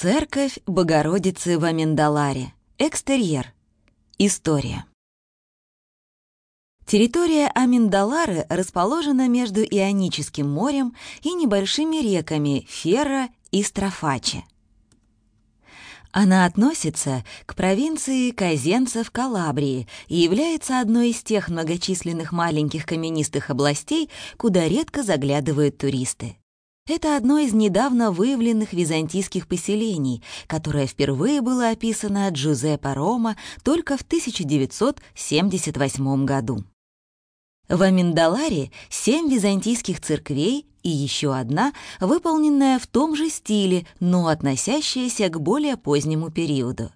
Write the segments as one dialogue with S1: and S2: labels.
S1: Церковь Богородицы в Аминдаларе. Экстерьер. История. Территория Аминдалары расположена между Ионическим морем и небольшими реками Ферра и Строфаче. Она относится к провинции Казенцев Калабрии и является одной из тех многочисленных маленьких каменистых областей, куда редко заглядывают туристы. Это одно из недавно выявленных византийских поселений, которое впервые было описано Джузеппе Рома только в 1978 году. В Аминдаларе семь византийских церквей и еще одна, выполненная в том же стиле, но относящаяся к более позднему периоду.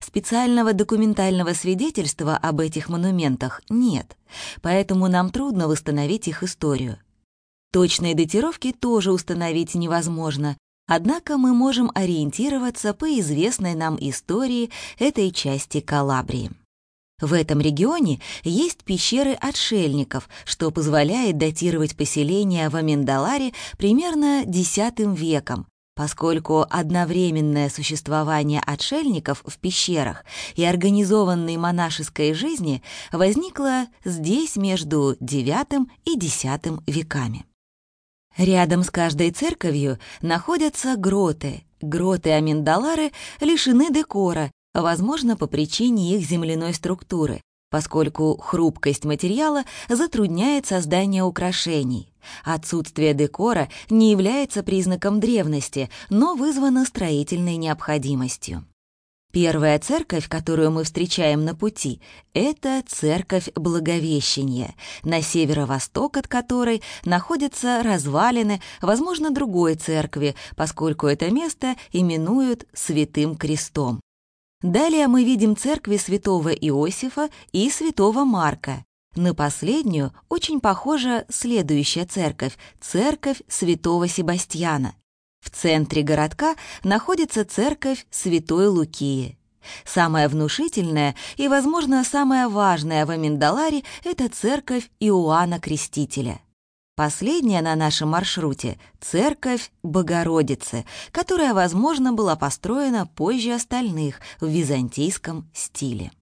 S1: Специального документального свидетельства об этих монументах нет, поэтому нам трудно восстановить их историю. Точные датировки тоже установить невозможно, однако мы можем ориентироваться по известной нам истории этой части Калабрии. В этом регионе есть пещеры отшельников, что позволяет датировать поселение в Аминдаларе примерно X веком, поскольку одновременное существование отшельников в пещерах и организованной монашеской жизни возникло здесь между IX и X веками. Рядом с каждой церковью находятся гроты. Гроты Аминдалары лишены декора возможно, по причине их земляной структуры, поскольку хрупкость материала затрудняет создание украшений. Отсутствие декора не является признаком древности, но вызвано строительной необходимостью. Первая церковь, которую мы встречаем на пути, это церковь Благовещения, на северо-восток от которой находятся развалины, возможно, другой церкви, поскольку это место именуют Святым Крестом. Далее мы видим церкви святого Иосифа и святого Марка. На последнюю очень похожа следующая церковь — церковь святого Себастьяна. В центре городка находится церковь святой Лукии. Самая внушительная и, возможно, самая важная в Аминдаларе — это церковь Иоанна Крестителя. Последняя на нашем маршруте — церковь Богородицы, которая, возможно, была построена позже остальных в византийском стиле.